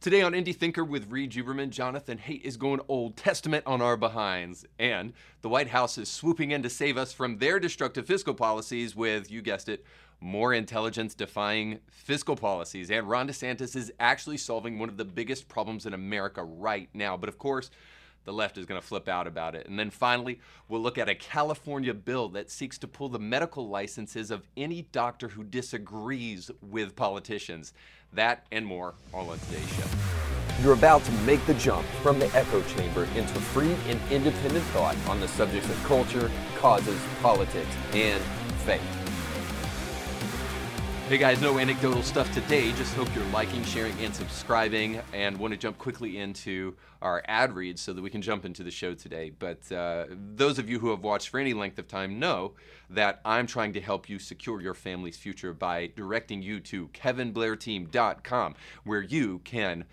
Today on Indie Thinker with Reed Juberman, Jonathan Haidt is going Old Testament on our behinds. And the White House is swooping in to save us from their destructive fiscal policies with, you guessed it, more intelligence defying fiscal policies. And Ron DeSantis is actually solving one of the biggest problems in America right now. But of course, the left is going to flip out about it. And then finally, we'll look at a California bill that seeks to pull the medical licenses of any doctor who disagrees with politicians. That and more all on today's show. You're about to make the jump from the echo chamber into free and independent thought on the subjects of culture, causes, politics, and faith. Hey guys, no anecdotal stuff today. Just hope you're liking, sharing, and subscribing. And want to jump quickly into our ad reads so that we can jump into the show today. But uh, those of you who have watched for any length of time know that I'm trying to help you secure your family's future by directing you to kevinblairteam.com, where you can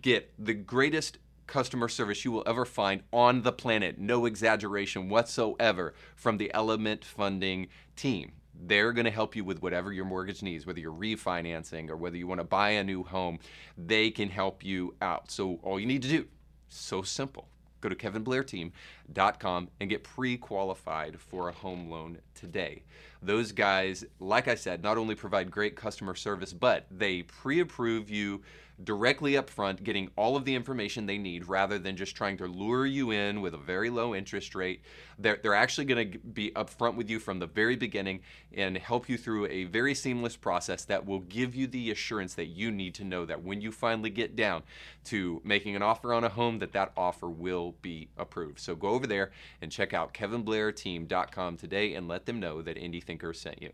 get the greatest customer service you will ever find on the planet. No exaggeration whatsoever from the Element Funding team. They're going to help you with whatever your mortgage needs, whether you're refinancing or whether you want to buy a new home. They can help you out. So all you need to do, so simple. Go to kevinblairteam.com and get pre-qualified for a home loan today. Those guys, like I said, not only provide great customer service, but they pre-approve you directly up front, getting all of the information they need rather than just trying to lure you in with a very low interest rate. They're, they're actually going to be upfront with you from the very beginning and help you through a very seamless process that will give you the assurance that you need to know that when you finally get down to making an offer on a home that that offer will be approved. So go over there and check out kevinblairteam.com today and let them know that Indie Thinker sent you.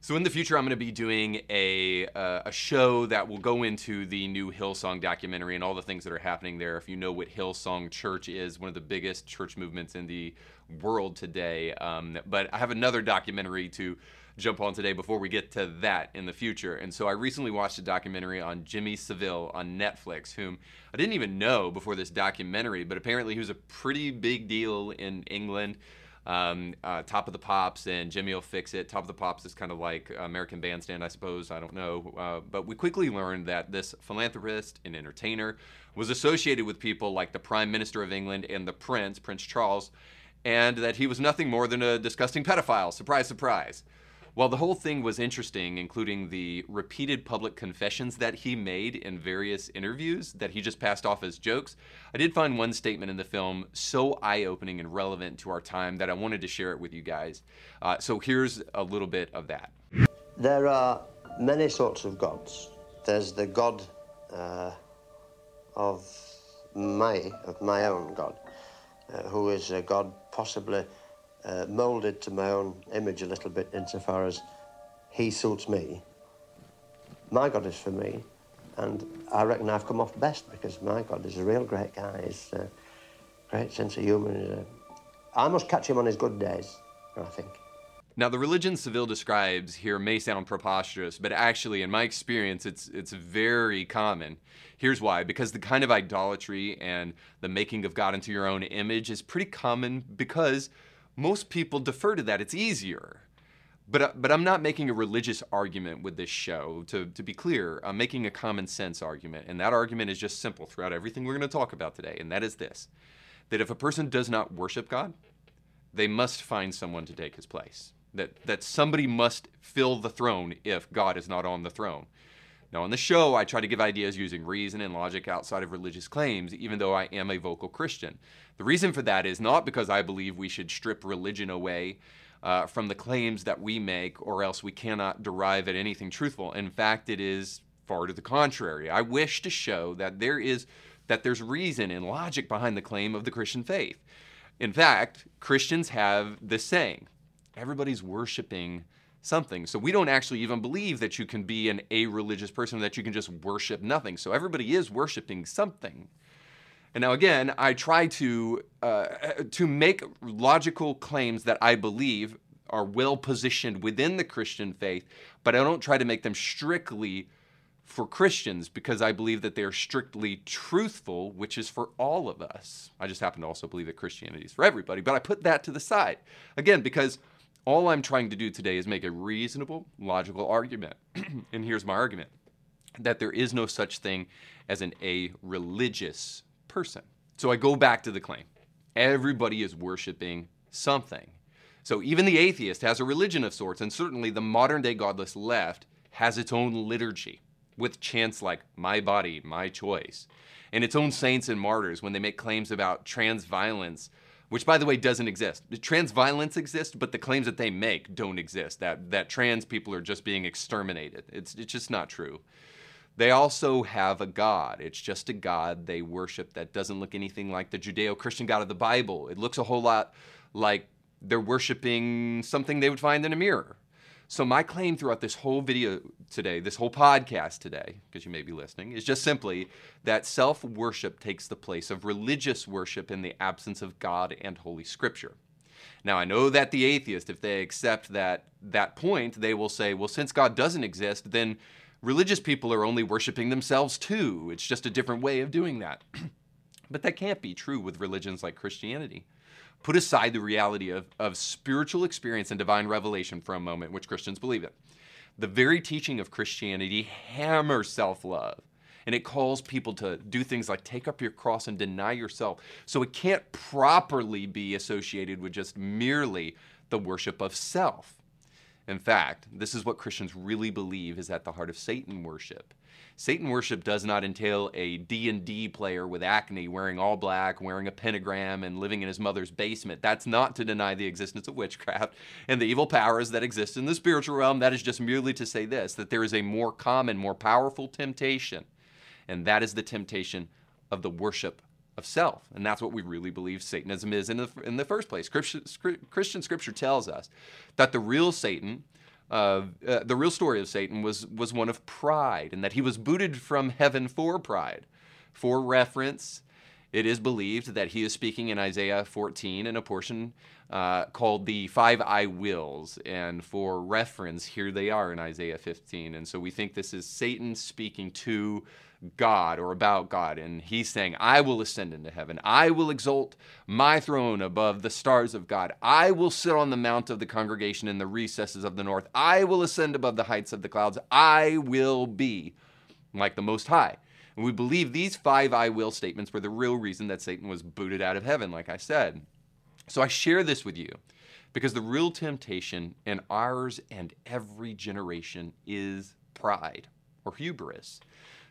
So in the future, I'm going to be doing a, uh, a show that will go into the new Hillsong documentary and all the things that are happening there. If you know what Hillsong Church is, one of the biggest church movements in the world today. Um, but I have another documentary to jump on today before we get to that in the future. And so I recently watched a documentary on Jimmy Savile on Netflix, whom I didn't even know before this documentary, but apparently he was a pretty big deal in England. Um, uh, Top of the Pops and Jimmy will fix it. Top of the Pops is kind of like American Bandstand, I suppose. I don't know. Uh, but we quickly learned that this philanthropist and entertainer was associated with people like the Prime Minister of England and the Prince, Prince Charles, and that he was nothing more than a disgusting pedophile. Surprise, surprise. While the whole thing was interesting, including the repeated public confessions that he made in various interviews that he just passed off as jokes, I did find one statement in the film so eye opening and relevant to our time that I wanted to share it with you guys. Uh, so here's a little bit of that. There are many sorts of gods. There's the God uh, of my, of my own God, uh, who is a God possibly uh, molded to my own image a little bit insofar as he suits me. My God is for me, and I reckon I've come off best because my God is a real great guy. He's a great sense of humour. I must catch him on his good days, I think. Now, the religion Savile describes here may sound preposterous, but actually, in my experience, it's it's very common. Here's why: because the kind of idolatry and the making of God into your own image is pretty common because most people defer to that. It's easier. But, uh, but I'm not making a religious argument with this show. To, to be clear, I'm making a common sense argument. And that argument is just simple throughout everything we're going to talk about today. And that is this that if a person does not worship God, they must find someone to take his place. That, that somebody must fill the throne if God is not on the throne. Now, on the show, I try to give ideas using reason and logic outside of religious claims, even though I am a vocal Christian. The reason for that is not because I believe we should strip religion away uh, from the claims that we make, or else we cannot derive at anything truthful. In fact, it is far to the contrary. I wish to show that there is that there's reason and logic behind the claim of the Christian faith. In fact, Christians have this saying: everybody's worshiping something. So we don't actually even believe that you can be an a religious person, that you can just worship nothing. So everybody is worshiping something. And now again, I try to uh, to make logical claims that I believe are well positioned within the Christian faith, but I don't try to make them strictly for Christians because I believe that they are strictly truthful, which is for all of us. I just happen to also believe that Christianity is for everybody, but I put that to the side. Again, because all I'm trying to do today is make a reasonable, logical argument. and here's my argument. that there is no such thing as an a religious person. So I go back to the claim. Everybody is worshiping something. So even the atheist has a religion of sorts, and certainly the modern day godless left has its own liturgy with chants like my body, my choice, and its own saints and martyrs when they make claims about trans violence, which by the way doesn't exist. Trans violence exists, but the claims that they make don't exist. That that trans people are just being exterminated. It's it's just not true. They also have a God. It's just a God they worship that doesn't look anything like the Judeo Christian God of the Bible. It looks a whole lot like they're worshiping something they would find in a mirror. So, my claim throughout this whole video today, this whole podcast today, because you may be listening, is just simply that self worship takes the place of religious worship in the absence of God and Holy Scripture. Now, I know that the atheist, if they accept that, that point, they will say, well, since God doesn't exist, then religious people are only worshiping themselves too. It's just a different way of doing that. but that can't be true with religions like Christianity. Put aside the reality of, of spiritual experience and divine revelation for a moment, which Christians believe in. The very teaching of Christianity hammers self love and it calls people to do things like take up your cross and deny yourself. So it can't properly be associated with just merely the worship of self. In fact, this is what Christians really believe is at the heart of Satan worship. Satan worship does not entail a D&D player with acne wearing all black, wearing a pentagram and living in his mother's basement. That's not to deny the existence of witchcraft and the evil powers that exist in the spiritual realm. That is just merely to say this that there is a more common, more powerful temptation, and that is the temptation of the worship of self. And that's what we really believe Satanism is in the, in the first place. Christian, Christian scripture tells us that the real Satan, uh, uh, the real story of Satan was, was one of pride, and that he was booted from heaven for pride. For reference, it is believed that he is speaking in Isaiah 14 in a portion uh, called the Five I Wills. And for reference, here they are in Isaiah 15. And so we think this is Satan speaking to God or about God. And he's saying, I will ascend into heaven. I will exalt my throne above the stars of God. I will sit on the mount of the congregation in the recesses of the north. I will ascend above the heights of the clouds. I will be like the Most High. And we believe these five I will statements were the real reason that Satan was booted out of heaven, like I said. So I share this with you because the real temptation in ours and every generation is pride or hubris.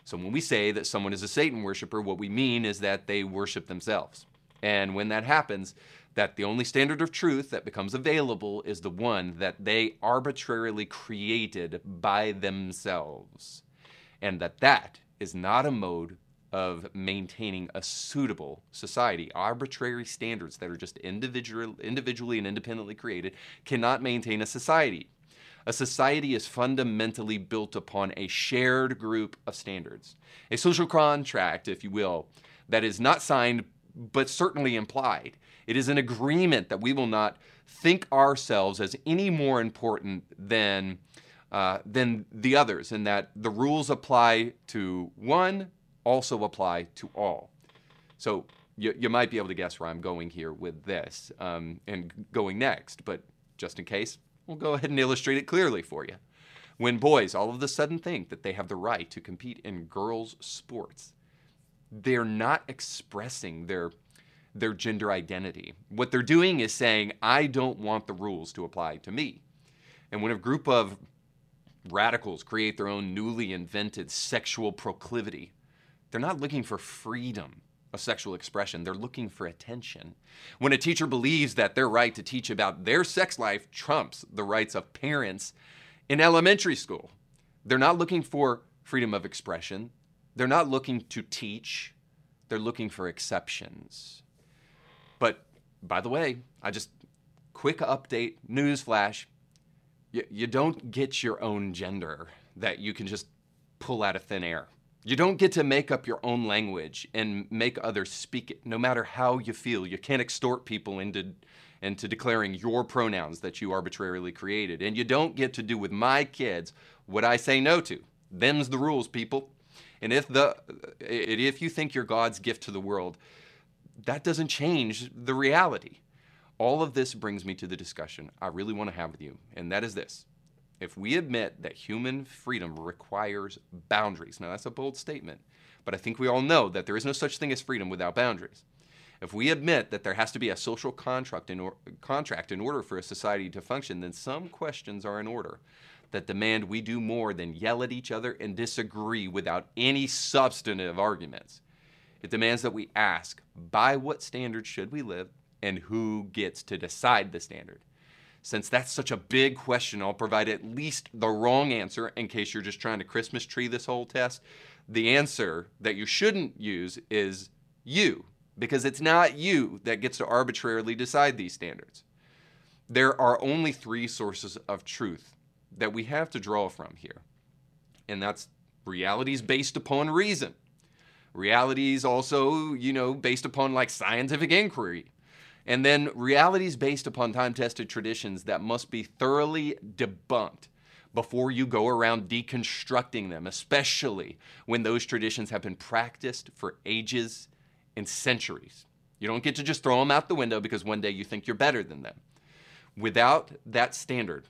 So when we say that someone is a Satan worshiper, what we mean is that they worship themselves. And when that happens, that the only standard of truth that becomes available is the one that they arbitrarily created by themselves. And that that is not a mode of maintaining a suitable society. Arbitrary standards that are just individual, individually and independently created cannot maintain a society. A society is fundamentally built upon a shared group of standards, a social contract, if you will, that is not signed but certainly implied. It is an agreement that we will not think ourselves as any more important than, uh, than the others, and that the rules apply to one also apply to all. So you, you might be able to guess where I'm going here with this um, and going next, but just in case, We'll go ahead and illustrate it clearly for you. When boys all of a sudden think that they have the right to compete in girls' sports, they're not expressing their their gender identity. What they're doing is saying, I don't want the rules to apply to me. And when a group of radicals create their own newly invented sexual proclivity, they're not looking for freedom of sexual expression. They're looking for attention. When a teacher believes that their right to teach about their sex life trumps the rights of parents in elementary school, they're not looking for freedom of expression. They're not looking to teach. They're looking for exceptions. But by the way, I just quick update, newsflash. You, you don't get your own gender that you can just pull out of thin air. You don't get to make up your own language and make others speak it, no matter how you feel. You can't extort people into, into declaring your pronouns that you arbitrarily created. And you don't get to do with my kids what I say no to. Them's the rules, people. And if, the, if you think you're God's gift to the world, that doesn't change the reality. All of this brings me to the discussion I really want to have with you, and that is this if we admit that human freedom requires boundaries, now that's a bold statement, but I think we all know that there is no such thing as freedom without boundaries. If we admit that there has to be a social contract in, or, contract in order for a society to function, then some questions are in order that demand we do more than yell at each other and disagree without any substantive arguments. It demands that we ask by what standards should we live and who gets to decide the standard. Since that's such a big question, I'll provide at least the wrong answer in case you're just trying to Christmas tree this whole test. The answer that you shouldn't use is you, because it's not you that gets to arbitrarily decide these standards. There are only three sources of truth that we have to draw from here, and that's realities based upon reason. Realities also, you know, based upon like scientific inquiry and then realities based upon time tested traditions that must be thoroughly debunked before you go around deconstructing them, especially when those traditions have been practiced for ages and centuries. You don't get to just throw them out the window because one day you think you're better than them. Without that standard,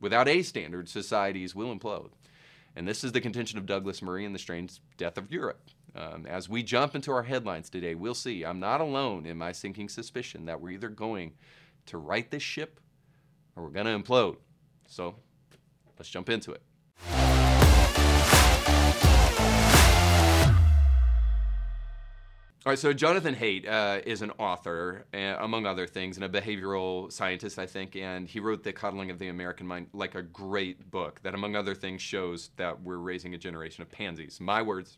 without a standard, societies will implode. And this is the contention of Douglas Murray in The Strange Death of Europe. Um, as we jump into our headlines today, we'll see I'm not alone in my sinking suspicion that we're either going to right this ship or we're going to implode. So let's jump into it. All right, so Jonathan Haidt uh, is an author, uh, among other things, and a behavioral scientist, I think, and he wrote The Coddling of the American Mind, like a great book that, among other things, shows that we're raising a generation of pansies. My words,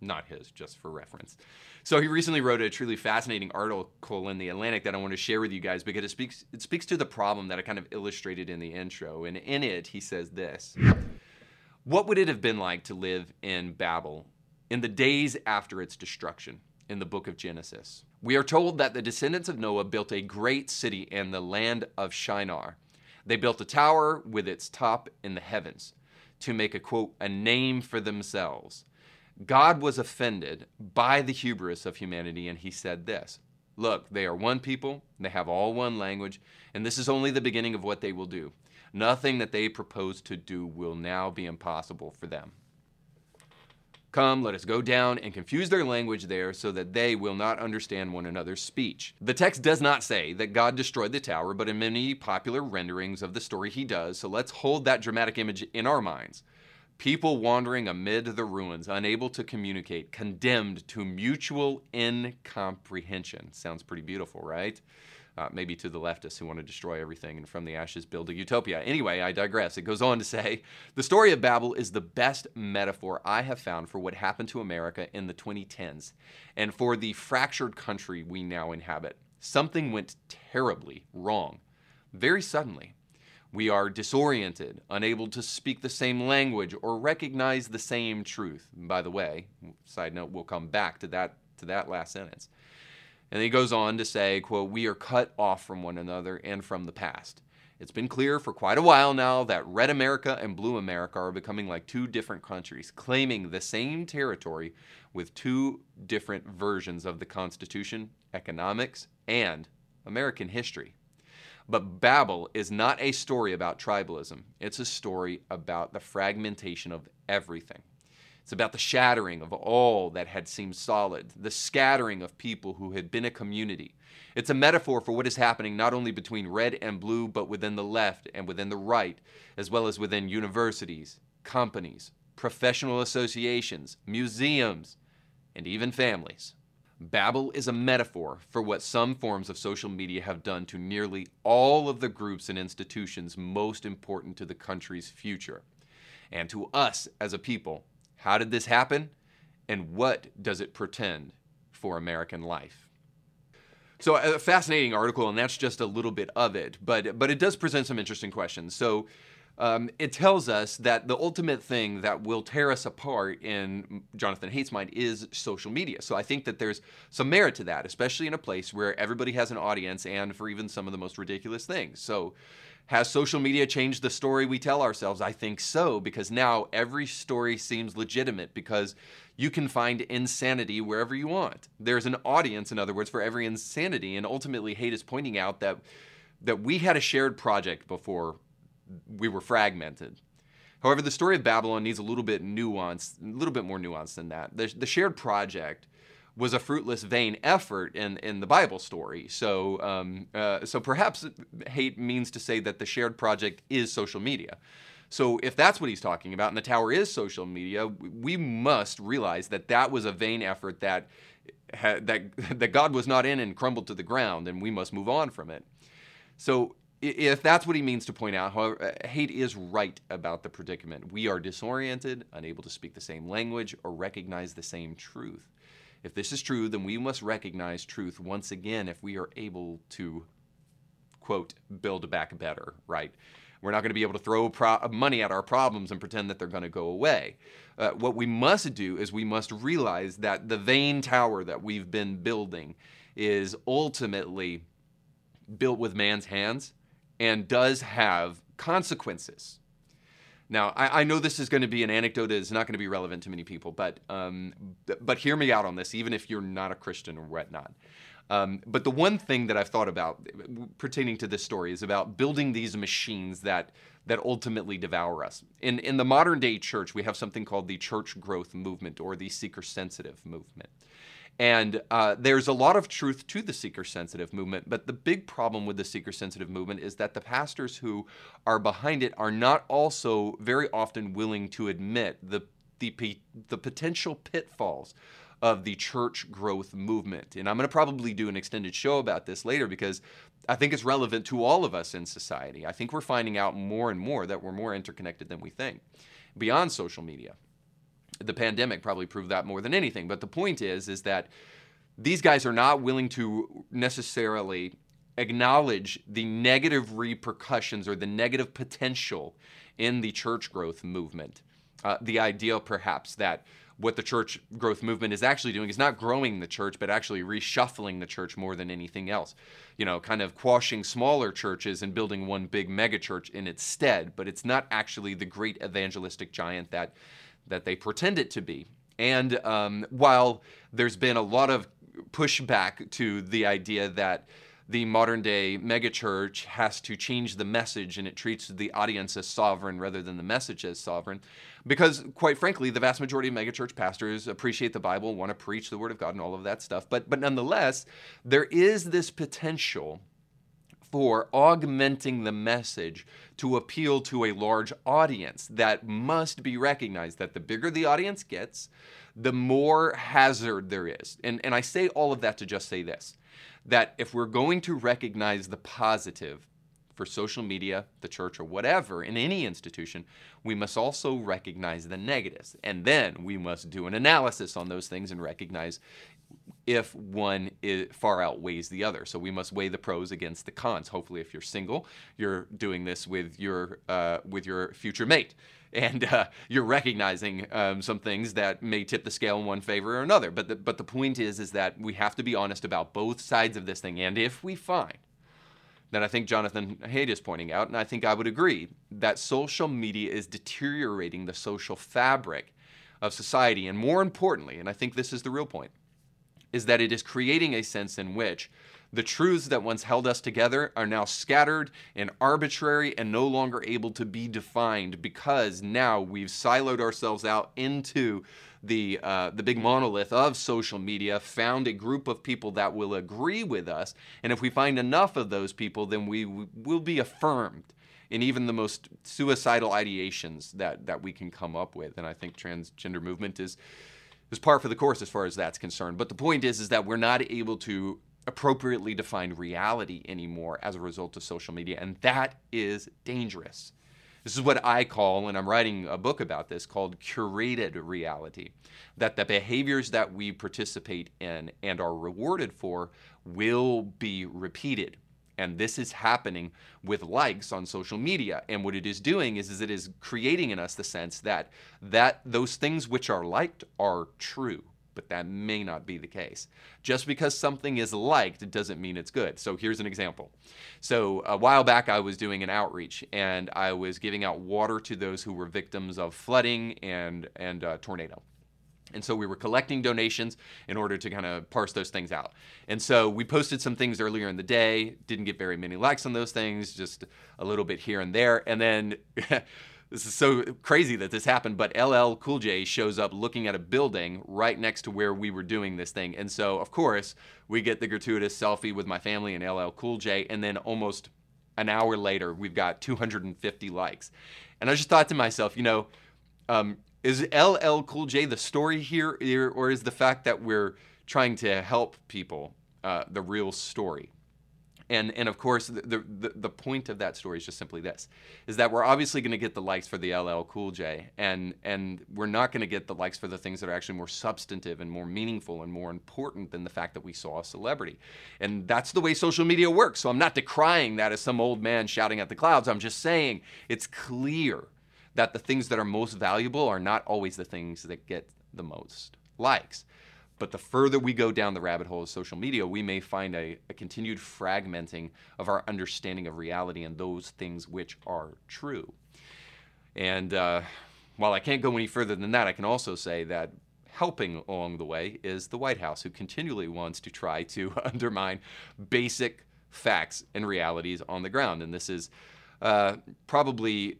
not his, just for reference. So he recently wrote a truly fascinating article in the Atlantic that I want to share with you guys because it speaks it speaks to the problem that I kind of illustrated in the intro. And in it, he says this: What would it have been like to live in Babel in the days after its destruction? In the book of Genesis, we are told that the descendants of Noah built a great city in the land of Shinar. They built a tower with its top in the heavens to make a quote a name for themselves God was offended by the hubris of humanity, and he said this Look, they are one people, they have all one language, and this is only the beginning of what they will do. Nothing that they propose to do will now be impossible for them. Come, let us go down and confuse their language there so that they will not understand one another's speech. The text does not say that God destroyed the tower, but in many popular renderings of the story he does, so let's hold that dramatic image in our minds. People wandering amid the ruins, unable to communicate, condemned to mutual incomprehension. Sounds pretty beautiful, right? Uh, maybe to the leftists who want to destroy everything and from the ashes build a utopia. Anyway, I digress. It goes on to say the story of Babel is the best metaphor I have found for what happened to America in the 2010s and for the fractured country we now inhabit. Something went terribly wrong very suddenly. We are disoriented, unable to speak the same language or recognize the same truth. by the way, side note, we'll come back to that to that last sentence. And he goes on to say, quote, "We are cut off from one another and from the past. It's been clear for quite a while now that red America and blue America are becoming like two different countries, claiming the same territory with two different versions of the Constitution, economics, and American history. But Babel is not a story about tribalism, it's a story about the fragmentation of everything. It's about the shattering of all that had seemed solid, the scattering of people who had been a community. It's a metaphor for what is happening not only between red and blue, but within the left and within the right, as well as within universities, companies, professional associations, museums, and even families. Babel is a metaphor for what some forms of social media have done to nearly all of the groups and institutions most important to the country's future. And to us as a people, how did this happen? And what does it pretend for American life? So, a fascinating article, and that's just a little bit of it, but, but it does present some interesting questions. So, um, it tells us that the ultimate thing that will tear us apart in Jonathan Haidt's mind is social media. So I think that there's some merit to that, especially in a place where everybody has an audience and for even some of the most ridiculous things. So has social media changed the story we tell ourselves? I think so, because now every story seems legitimate because you can find insanity wherever you want. There's an audience, in other words, for every insanity. And ultimately, Haidt is pointing out that that we had a shared project before we were fragmented. However, the story of Babylon needs a little bit nuance, a little bit more nuance than that. The, the shared project was a fruitless, vain effort in, in the Bible story. So, um, uh, so perhaps Haidt means to say that the shared project is social media. So, if that's what he's talking about, and the tower is social media, we must realize that that was a vain effort that that that God was not in and crumbled to the ground, and we must move on from it. So, if that's what he means to point out, however, uh, Haidt is right about the predicament. We are disoriented, unable to speak the same language or recognize the same truth. If this is true, then we must recognize truth once again if we are able to, quote, build back better, right? We're not going to be able to throw pro- money at our problems and pretend that they're going to go away. Uh, what we must do is we must realize that the vain tower that we've been building is ultimately built with man's hands and does have consequences. Now, I, I, know this is going to be an anecdote that is not going to be relevant to many people, but um, but hear me out on this, even if you're not a Christian or whatnot. Um, but the one thing that I've thought about pertaining to this story is about building these machines that that ultimately devour us. In in the modern day church, we have something called the church growth movement or the seeker sensitive movement. And uh, there's a lot of truth to the seeker sensitive movement, but the big problem with the seeker sensitive movement is that the pastors who are behind it are not also very often willing to admit the, the, the potential pitfalls of the church growth movement. And I'm going to probably do an extended show about this later because I think it's relevant to all of us in society. I think we're finding out more and more that we're more interconnected than we think beyond social media the pandemic probably proved that more than anything. But the point is, is that these guys are not willing to necessarily acknowledge the negative repercussions or the negative potential in the church growth movement. Uh, the idea, perhaps, that what the church growth movement is actually doing is not growing the church, but actually reshuffling the church more than anything else. You know, kind of quashing smaller churches and building one big megachurch in its stead, but it's not actually the great evangelistic giant that that they pretend it to be. And um, while there's been a lot of pushback to the idea that the modern day megachurch has to change the message and it treats the audience as sovereign rather than the message as sovereign. Because, quite frankly, the vast majority of megachurch pastors appreciate the Bible, want to preach the Word of God, and all of that stuff. But, but nonetheless, there is this potential for augmenting the message to appeal to a large audience that must be recognized that the bigger the audience gets, the more hazard there is. And, and I say all of that to just say this that if we're going to recognize the positive for social media, the church, or whatever in any institution, we must also recognize the negatives. And then we must do an analysis on those things and recognize if one far outweighs the other. So we must weigh the pros against the cons. Hopefully, if you're single, you're doing this with your uh, with your future mate, and uh, you're recognizing um, some things that may tip the scale in one favor or another. But the, but the point is is that we have to be honest about both sides of this thing. And if we find that I think Jonathan Haidt is pointing out, and I think I would agree, that social media is deteriorating the social fabric of society. And more importantly, and I think this is the real point, is that it is creating a sense in which the truths that once held us together are now scattered and arbitrary and no longer able to be defined because now we've siloed ourselves out into the uh, the big monolith of social media, found a group of people that will agree with us, and if we find enough of those people, then we will be affirmed in even the most suicidal ideations that that we can come up with. And I think transgender movement is is par for the course as far as that's concerned. But the point is, is that we're not able to appropriately define reality anymore as a result of social media, and that is dangerous. This is what I call, and I'm writing a book about this called curated reality. That the behaviors that we participate in and are rewarded for will be repeated and this is happening with likes on social media. And what it is doing is, is it is creating in us the sense that that those things which are liked are true. But that may not be the case. Just because something is liked doesn't mean it's good. So here's an example. So a while back, I was doing an outreach and I was giving out water to those who were victims of flooding and and uh, tornado. And so we were collecting donations in order to kind of parse those things out. And so we posted some things earlier in the day, didn't get very many likes on those things, just a little bit here and there. And then this is so crazy that this happened, but LL Cool J shows up looking at a building right next to where we were doing this thing. And so, of course, we get the gratuitous selfie with my family and LL Cool J. And then almost an hour later, we've got 250 likes. And I just thought to myself, you know, um, is LL Cool J the story here, or is the fact that we're trying to help people uh, the real story? And, and of course, the, the, the point of that story is just simply this: is that we're obviously going to get the likes for the LL Cool J, and and we're not going to get the likes for the things that are actually more substantive and more meaningful and more important than the fact that we saw a celebrity. And that's the way social media works. So I'm not decrying that as some old man shouting at the clouds. I'm just saying it's clear that the things that are most valuable are not always the things that get the most likes. But the further we go down the rabbit hole of social media, we may find a, a, continued fragmenting of our understanding of reality and those things which are true. And uh, while I can't go any further than that, I can also say that helping along the way is the White House, who continually wants to try to undermine basic facts and realities on the ground. And this is uh, probably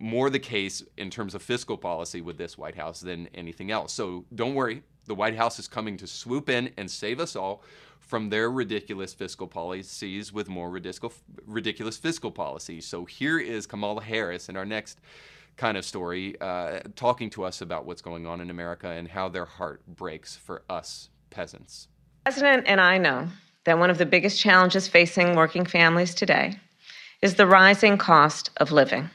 more the case in terms of fiscal policy with this White House than anything else. So don't worry, the White House is coming to swoop in and save us all from their ridiculous fiscal policies with more ridiculous fiscal policies. So here is Kamala Harris in our next kind of story, uh, talking to us about what's going on in America and how their heart breaks for us peasants. President and I know that one of the biggest challenges facing working families today is the rising cost of living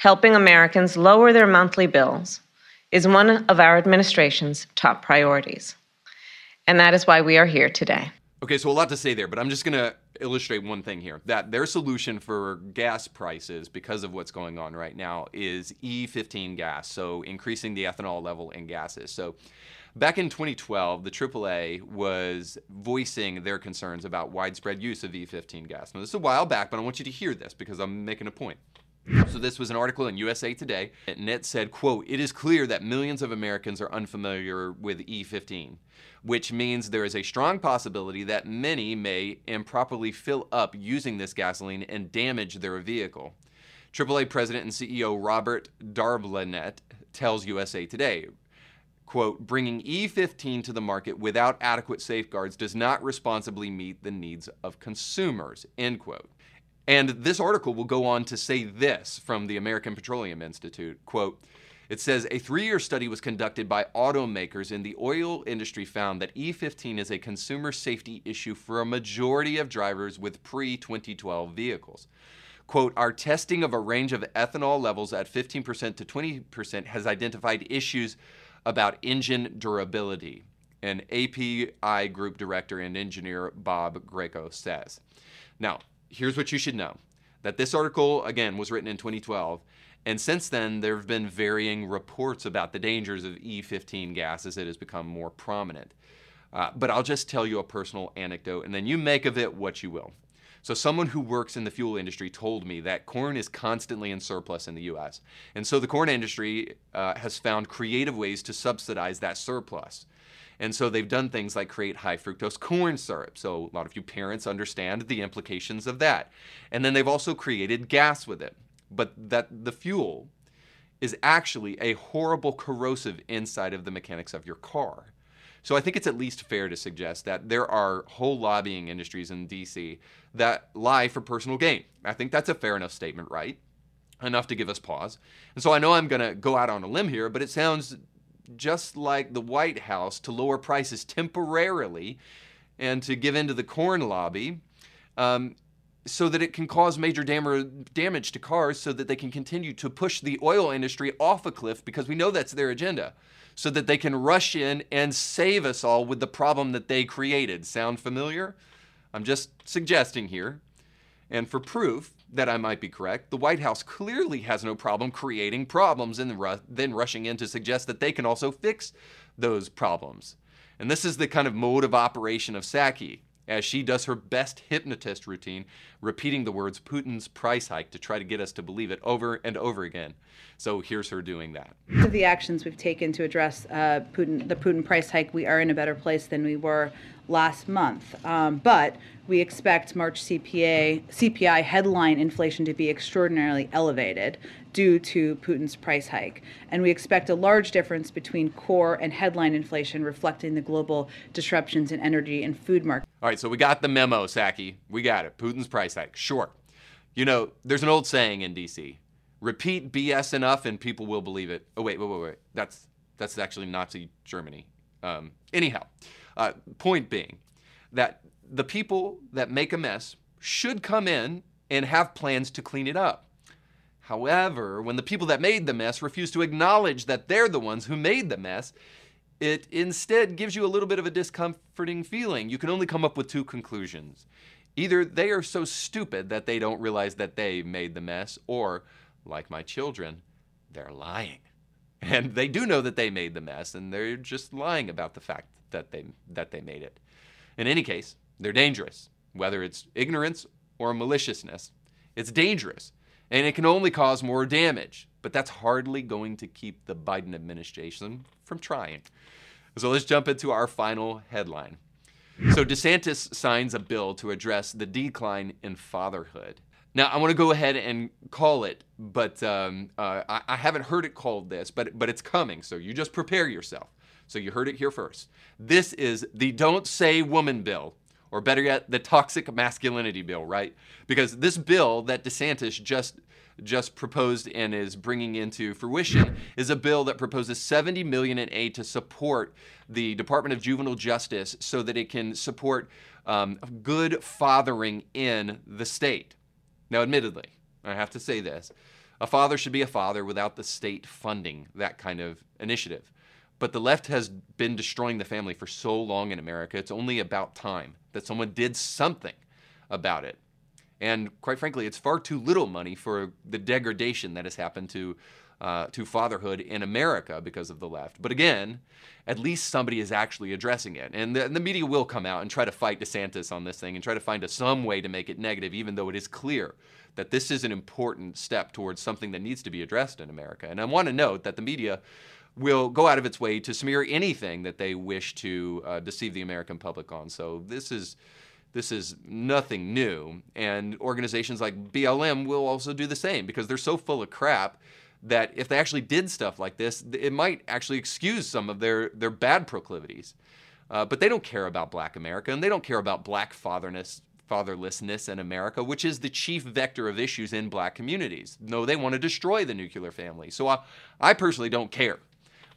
helping Americans lower their monthly bills is one of our administration's top priorities. And that is why we are here today. Okay, so a lot to say there, but I'm just going to illustrate one thing here that their solution for gas prices, because of what's going on right now, is E15 gas, so increasing the ethanol level in gases. So back in 2012, the AAA was voicing their concerns about widespread use of E15 gas. Now, this is a while back, but I want you to hear this because I'm making a point. So this was an article in USA Today, and it said, quote, it is clear that millions of Americans are unfamiliar with E15, which means there is a strong possibility that many may improperly fill up using this gasoline and damage their vehicle. AAA President and CEO Robert Darbelnet tells USA Today, quote, bringing E15 to the market without adequate safeguards does not responsibly meet the needs of consumers, end quote. And this article will go on to say this from the American Petroleum Institute, quote, it says a three year study was conducted by automakers in the oil industry found that E15 is a consumer safety issue for a majority of drivers with pre 2012 vehicles. Quote, our testing of a range of ethanol levels at 15% to 20% has identified issues about engine durability, an API group director and engineer Bob Greco says. Now, here's what you should know that this article, again, was written in 2012. And since then, there have been varying reports about the dangers of E15 gas as it has become more prominent. Uh, but I'll just tell you a personal anecdote, and then you make of it what you will. So, someone who works in the fuel industry told me that corn is constantly in surplus in the US. And so, the corn industry uh, has found creative ways to subsidize that surplus. And so they've done things like create high fructose corn syrup. So a lot of you parents understand the implications of that. And then they've also created gas with it. But that the fuel is actually a horrible corrosive inside of the mechanics of your car. So I think it's at least fair to suggest that there are whole lobbying industries in DC that lie for personal gain. I think that's a fair enough statement, right? Enough to give us pause. And so I know I'm going to go out on a limb here, but it sounds just like the White House, to lower prices temporarily and to give in to the corn lobby um, so that it can cause major dam- damage to cars so that they can continue to push the oil industry off a cliff because we know that's their agenda so that they can rush in and save us all with the problem that they created. Sound familiar? I'm just suggesting here. And for proof, that I might be correct, the White House clearly has no problem creating problems and then rushing in to suggest that they can also fix those problems. And this is the kind of mode of operation of Psaki. as she does her best hypnotist routine, repeating the words Putin's price hike to try to get us to believe it over and over again. So here's her doing that. The actions we've taken to address uh, Putin, the Putin price hike, we are in a better place than we were last month. Um, but we expect March CPA, CPI headline inflation to be extraordinarily elevated due to Putin's price hike. And we expect a large difference between core and headline inflation, reflecting the global disruptions in energy and food markets. All right, so we got the memo, Psaki. We got it. Putin's price hike. Sure. You know, there's an old saying in DC repeat BS enough and people will believe it. Oh, wait, wait, wait, wait. That's, that's actually Nazi Germany. Um, anyhow, uh, point being that the people that make a mess should come in and have plans to clean it up. However, when the people that made the mess refuse to acknowledge that they're the ones who made the mess, it instead gives you a little bit of a discomforting feeling. You can only come up with two conclusions. Either they are so stupid that they don't realize that they made the mess, or, like my children, they're lying. And they do know that they made the mess, and they're just lying about the fact that they, that they made it. In any case, they're dangerous, whether it's ignorance or maliciousness. It's dangerous, and it can only cause more damage, but that's hardly going to keep the Biden administration from trying. So let's jump into our final headline. So DeSantis signs a bill to address the decline in fatherhood. Now I want to go ahead and call it, but um, uh, I, I haven't heard it called this, but but it's coming. So you just prepare yourself. So you heard it here first. This is the Don't Say Woman bill, or better yet, the Toxic Masculinity bill, right? Because this bill that DeSantis just just proposed and is bringing into fruition is a bill that proposes 70 million in aid to support the Department of Juvenile Justice so that it can support um, good fathering in the state. Now, admittedly, I have to say this a father should be a father without the state funding that kind of initiative. But the left has been destroying the family for so long in America, it's only about time that someone did something about it. And quite frankly, it's far too little money for the degradation that has happened to, uh, to fatherhood in America because of the left. But again, at least somebody is actually addressing it. And the, and the media will come out and try to fight DeSantis on this thing and try to find a, some way to make it negative, even though it is clear that this is an important step towards something that needs to be addressed in America. And I want to note that the media will go out of its way to smear anything that they wish to uh, deceive the American public on. So this is this is nothing new. And organizations like BLM will also do the same because they're so full of crap that if they actually did stuff like this, it might actually excuse some of their, their bad proclivities. Uh, but they don't care about black America and they don't care about black fatherness, fatherlessness in America, which is the chief vector of issues in black communities. No, they want to destroy the nuclear family. So I, I personally don't care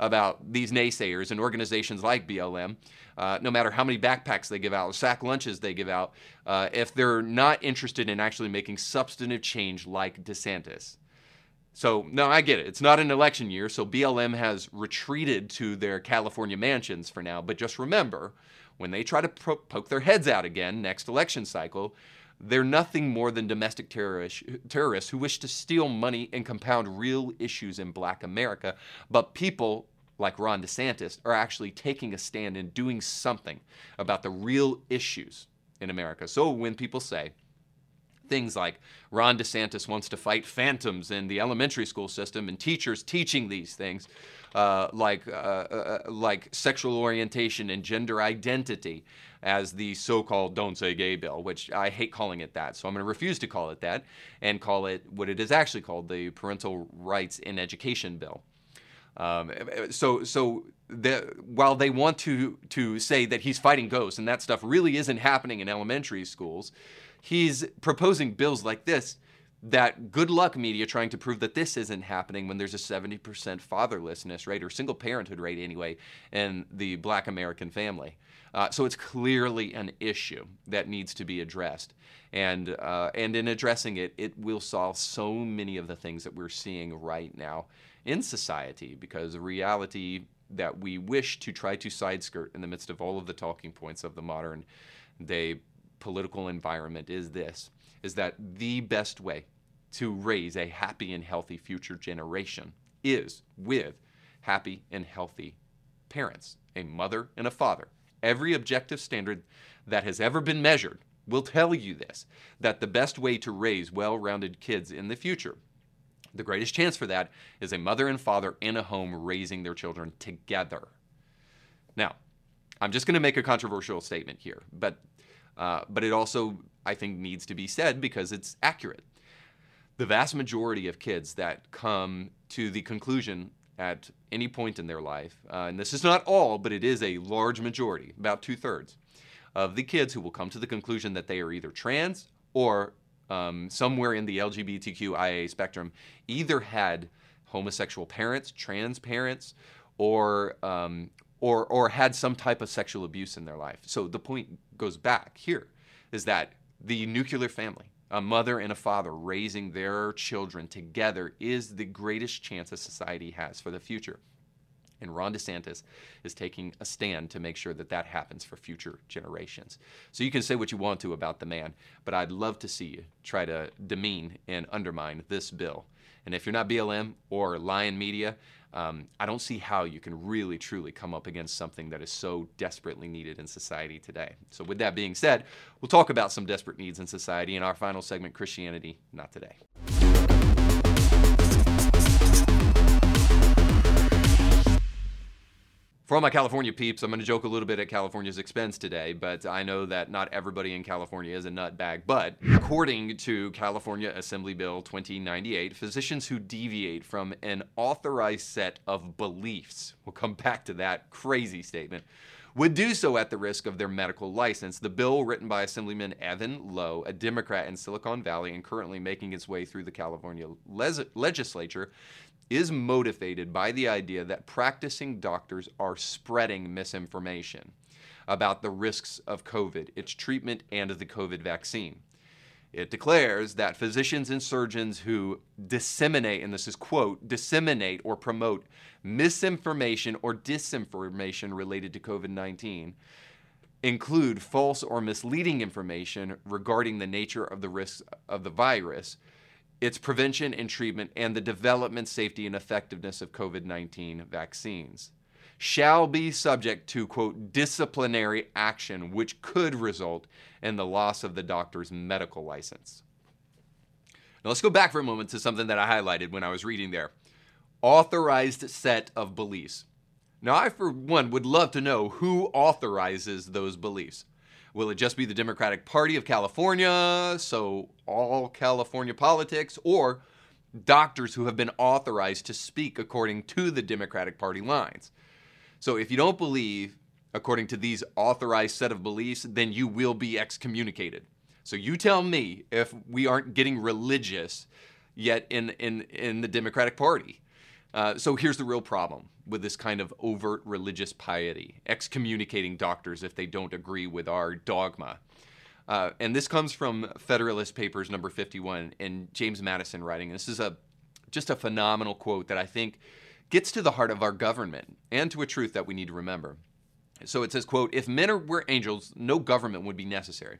about these naysayers and organizations like BLM, uh, no matter how many backpacks they give out or sack lunches they give out, uh, if they're not interested in actually making substantive change like DeSantis. So, no, I get it. It's not an election year, so BLM has retreated to their California mansions for now. But just remember, when they try to poke their heads out again next election cycle, they're nothing more than domestic terrorists who wish to steal money and compound real issues in black America. But people like Ron DeSantis are actually taking a stand and doing something about the real issues in America. So when people say things like Ron DeSantis wants to fight phantoms in the elementary school system and teachers teaching these things, uh, like, uh, uh, like sexual orientation and gender identity, as the so called Don't Say Gay bill, which I hate calling it that. So I'm going to refuse to call it that and call it what it is actually called the Parental Rights in Education bill. Um, so so the, while they want to to say that he's fighting ghosts and that stuff really isn't happening in elementary schools, he's proposing bills like this that good luck media trying to prove that this isn't happening when there's a 70% fatherlessness rate or single parenthood rate anyway in the black American family. Uh, so it's clearly an issue that needs to be addressed. And, uh, and in addressing it, it will solve so many of the things that we're seeing right now in society because reality that we wish to try to sideskirt in the midst of all of the talking points of the modern day political environment is this is that the best way to raise a happy and healthy future generation is with happy and healthy parents, a mother and a father, Every objective standard that has ever been measured will tell you this that the best way to raise well rounded kids in the future, the greatest chance for that, is a mother and father in a home raising their children together. Now, I'm just going to make a controversial statement here, but, uh, but it also, I think, needs to be said because it's accurate. The vast majority of kids that come to the conclusion at any point in their life, uh, and this is not all, but it is a large majority, about two thirds, of the kids who will come to the conclusion that they are either trans or um, somewhere in the LGBTQIA spectrum, either had homosexual parents, trans parents, or um, or or had some type of sexual abuse in their life. So the point goes back here is that the nuclear family, a mother and a father raising their children together is the greatest chance a society has for the future. And Ron DeSantis is taking a stand to make sure that that happens for future generations. So you can say what you want to about the man, but I'd love to see you try to demean and undermine this bill. And if you're not BLM or Lion Media, um, I don't see how you can really truly come up against something that is so desperately needed in society today. So, with that being said, we'll talk about some desperate needs in society in our final segment Christianity Not Today. For all my California peeps, I'm going to joke a little bit at California's expense today, but I know that not everybody in California is a nutbag. But according to California Assembly Bill 2098, physicians who deviate from an authorized set of beliefs, we'll come back to that crazy statement, would do so at the risk of their medical license. The bill, written by Assemblyman Evan Low, a Democrat in Silicon Valley and currently making its way through the California legislature, is motivated by the idea that practicing doctors are spreading misinformation about the risks of COVID, its treatment, and the COVID vaccine. It declares that physicians and surgeons who disseminate, and this is quote, disseminate or promote misinformation or disinformation related to COVID 19 include false or misleading information regarding the nature of the risks of the virus, its prevention and treatment, and the development, safety, and effectiveness of COVID 19 vaccines shall be subject to, quote, disciplinary action, which could result in the loss of the doctor's medical license. Now, let's go back for a moment to something that I highlighted when I was reading there authorized set of beliefs. Now, I, for one, would love to know who authorizes those beliefs. Will it just be the Democratic Party of California, so all California politics, or doctors who have been authorized to speak according to the Democratic Party lines? So if you don't believe according to these authorized set of beliefs, then you will be excommunicated. So you tell me if we aren't getting religious yet in in in the Democratic Party. Uh, so here's the real problem with this kind of overt religious piety, excommunicating doctors if they don't agree with our dogma. Uh, and this comes from Federalist Papers number 51 and James Madison writing. This is a just a phenomenal quote that I think gets to the heart of our government and to a truth that we need to remember. So it says, quote, if men were angels, no government would be necessary.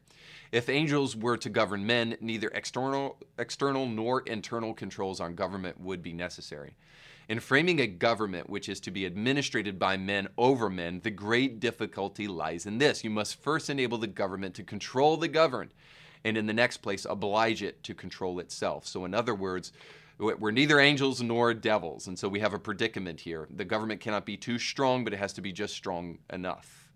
If angels were to govern men, neither external, external nor internal controls on government would be necessary. In framing a government which is to be administered by men over men, the great difficulty lies in this. You must first enable the government to control the governed, and in the next place, oblige it to control itself. So, in other words, we're neither angels nor devils, and so we have a predicament here. The government cannot be too strong, but it has to be just strong enough.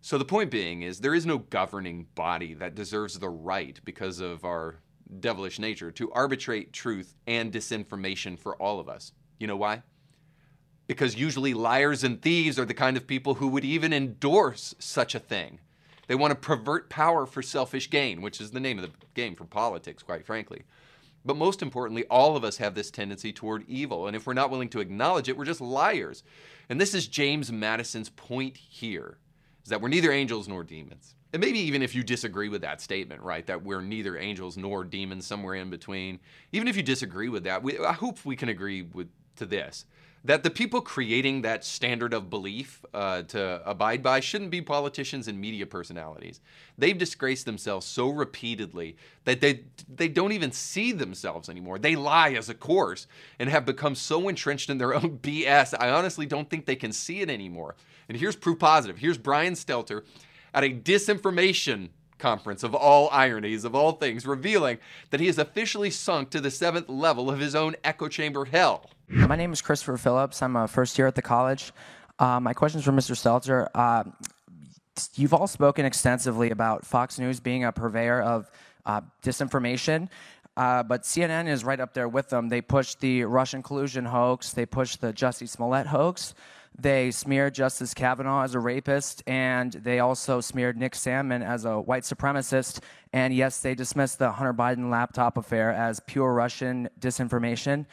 So, the point being is there is no governing body that deserves the right, because of our devilish nature, to arbitrate truth and disinformation for all of us. You know why? Because usually liars and thieves are the kind of people who would even endorse such a thing. They want to pervert power for selfish gain, which is the name of the game for politics, quite frankly. But most importantly, all of us have this tendency toward evil. And if we're not willing to acknowledge it, we're just liars. And this is James Madison's point here is that we're neither angels nor demons. And maybe even if you disagree with that statement, right, that we're neither angels nor demons, somewhere in between, even if you disagree with that, we, I hope we can agree with to this that the people creating that standard of belief uh, to abide by shouldn't be politicians and media personalities. They've disgraced themselves so repeatedly that they they don't even see themselves anymore. They lie as a course and have become so entrenched in their own BS. I honestly don't think they can see it anymore. And here's proof positive. Here's Brian Stelter at a disinformation conference of all ironies, of all things, revealing that he has officially sunk to the seventh level of his own echo chamber hell. My name is Christopher Phillips. I'm a first year at the college. Uh, my question is for Mr. Stelter. Uh, you've all spoken extensively about Fox News being a purveyor of uh, disinformation. Uh, but CNN is right up there with them. They pushed the Russian collusion hoax. They pushed the Jussie Smollett hoax. They smeared Justice Kavanaugh as a rapist, and they also smeared Nick Sandmann as a white supremacist. And yes, they dismissed the Hunter Biden laptop affair as pure Russian disinformation.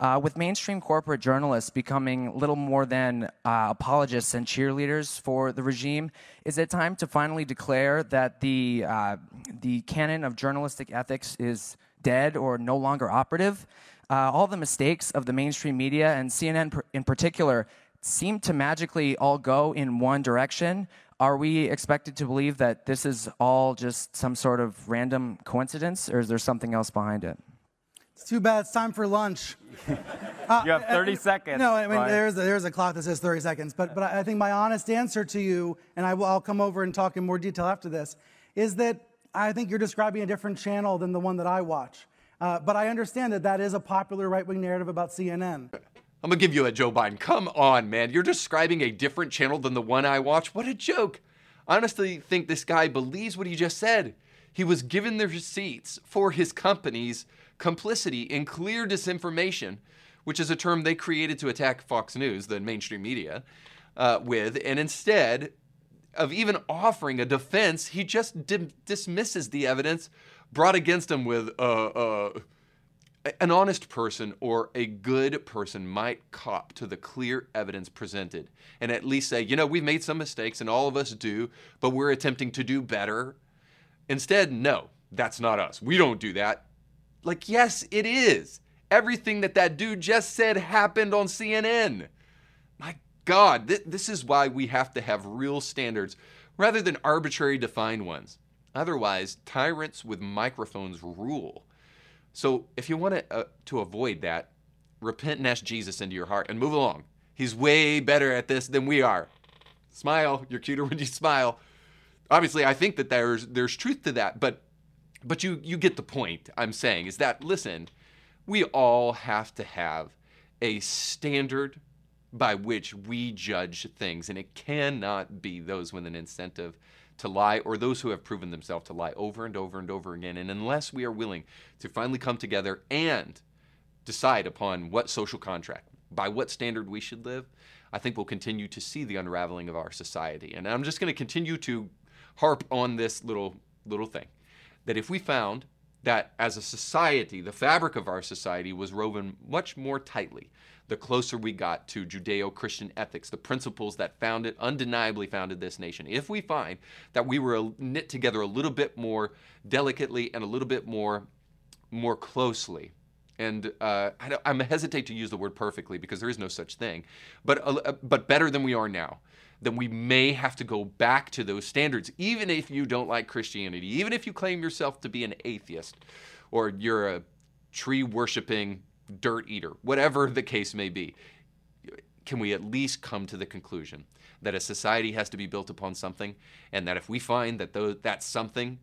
Uh, with mainstream corporate journalists becoming little more than uh, apologists and cheerleaders for the regime, is it time to finally declare that the, uh, the canon of journalistic ethics is dead or no longer operative? Uh, all the mistakes of the mainstream media and CNN in particular seem to magically all go in one direction. Are we expected to believe that this is all just some sort of random coincidence, or is there something else behind it? It's too bad. It's time for lunch. Uh, you have 30 uh, seconds. No, I mean, there's a, there's a clock that says 30 seconds. But, but I think my honest answer to you, and I will, I'll come over and talk in more detail after this, is that I think you're describing a different channel than the one that I watch. Uh, but I understand that that is a popular right wing narrative about CNN. I'm gonna give you a Joe Biden. Come on, man. You're describing a different channel than the one I watch. What a joke. I honestly think this guy believes what he just said. He was given the receipts for his company's complicity in clear disinformation, which is a term they created to attack Fox News, the mainstream media, uh, with. And instead of even offering a defense, he just di- dismisses the evidence brought against him with, uh, uh, an honest person or a good person might cop to the clear evidence presented and at least say, you know, we've made some mistakes and all of us do, but we're attempting to do better. Instead, no, that's not us. We don't do that. Like, yes, it is. Everything that that dude just said happened on CNN. My God, th- this is why we have to have real standards rather than arbitrary defined ones. Otherwise, tyrants with microphones rule. So if you want to, uh, to avoid that, repent and ask Jesus into your heart and move along. He's way better at this than we are. Smile. You're cuter when you smile. Obviously, I think that there's there's truth to that, but but you you get the point. I'm saying is that listen, we all have to have a standard by which we judge things, and it cannot be those with an incentive to lie or those who have proven themselves to lie over and over and over again. And unless we are willing to finally come together and decide upon what social contract, by what standard we should live, I think we'll continue to see the unraveling of our society. And I'm just going to continue to harp on this little little thing that if we found that as a society, the fabric of our society was woven much more tightly the closer we got to Judeo Christian ethics, the principles that founded, undeniably founded this nation. If we find that we were knit together a little bit more delicately and a little bit more, more closely, and uh, I, am hesitate to use the word perfectly because there is no such thing, but uh, but better than we are now, then we may have to go back to those standards, even if you don't like Christianity, even if you claim yourself to be an atheist, or you're a tree worshiping dirt eater, whatever the case may be, can we at least come to the conclusion that a society has to be built upon something, and that if we find that those, that something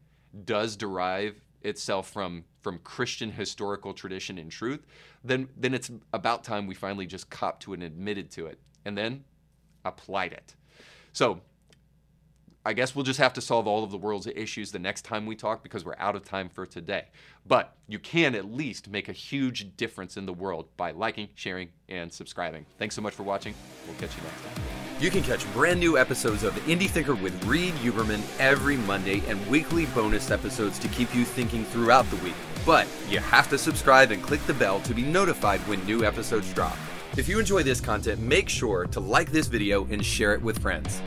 does derive itself from from Christian historical tradition and truth, then then it's about time we finally just cop to it and admitted to it, and then applied it. So I guess we'll just have to solve all of the world's issues the next time we talk because we're out of time for today. But you can at least make a huge difference in the world by liking, sharing, and subscribing. Thanks so much for watching. We'll catch you next time. You can catch brand new episodes of Indie Thinker with Reed Huberman every Monday and weekly bonus episodes to keep you thinking throughout the week. But you have to subscribe and click the bell to be notified when new episodes drop. If you enjoy this content, make sure to like this video and share it with friends.